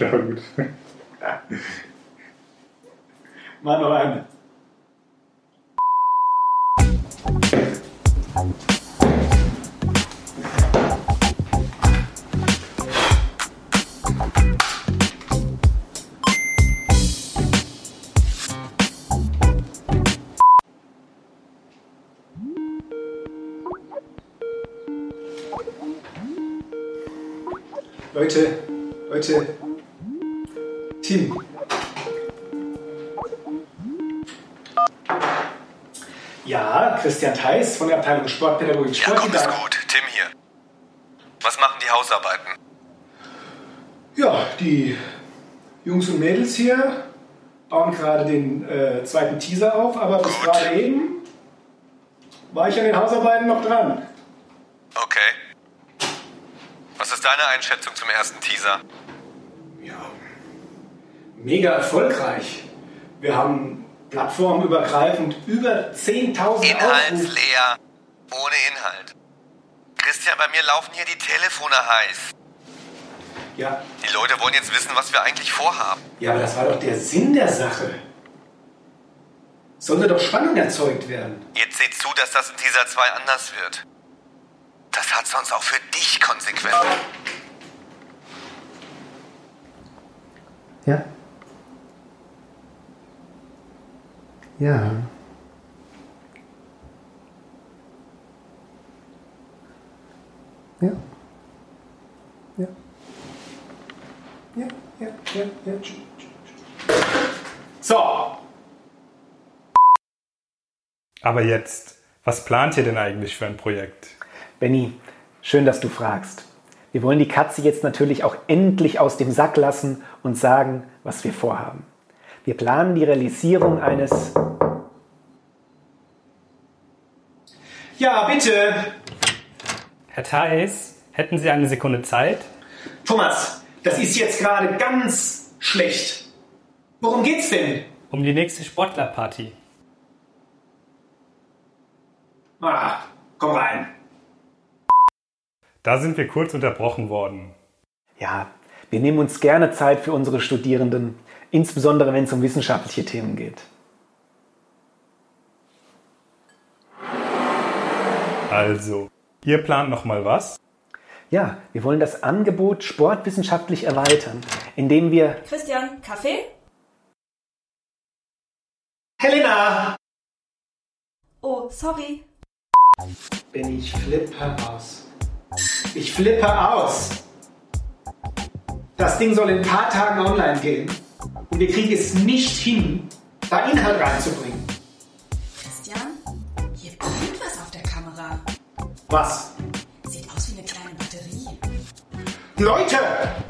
Der war gut. Mal noch eine. Leute, Leute, Tim. Ja, Christian Theis von der Abteilung Sportpädagogik Ja, komm, ist gut. Tim hier. Was machen die Hausarbeiten? Ja, die Jungs und Mädels hier bauen gerade den äh, zweiten Teaser auf, aber bis Gut. gerade eben war ich an den Hausarbeiten noch dran. Okay. Was ist deine Einschätzung zum ersten Teaser? Ja, mega erfolgreich. Wir haben plattformübergreifend über 10.000 Aufrufe. Inhaltsleer. Ohne Inhalt. Christian, bei mir laufen hier die Telefone heiß. Ja, Die Leute wollen jetzt wissen, was wir eigentlich vorhaben. ja, aber das war doch der Sinn der Sache. Sollte doch Spannung erzeugt werden. Jetzt seht zu, dass das in Teaser 2 anders wird. Das hat sonst auch für dich Konsequenzen. Ja. Ja. Ja. Ja. Ja, ja, ja, ja. So. Aber jetzt, was plant ihr denn eigentlich für ein Projekt? Benny, schön, dass du fragst. Wir wollen die Katze jetzt natürlich auch endlich aus dem Sack lassen und sagen, was wir vorhaben. Wir planen die Realisierung eines... Ja, bitte. Herr Theis, hätten Sie eine Sekunde Zeit? Thomas, das ist jetzt gerade ganz schlecht. Worum geht's denn? Um die nächste Sportlerparty. Ah, komm rein. Da sind wir kurz unterbrochen worden. Ja, wir nehmen uns gerne Zeit für unsere Studierenden, insbesondere wenn es um wissenschaftliche Themen geht. Also, ihr plant noch mal was? Ja, wir wollen das Angebot sportwissenschaftlich erweitern, indem wir Christian, Kaffee? Helena! Oh, sorry. Benny, ich flippe aus. Ich flippe aus. Das Ding soll in ein paar Tagen online gehen. Und wir kriegen es nicht hin, da Inhalt reinzubringen. Was? Sieht aus wie eine kleine Batterie. Leute!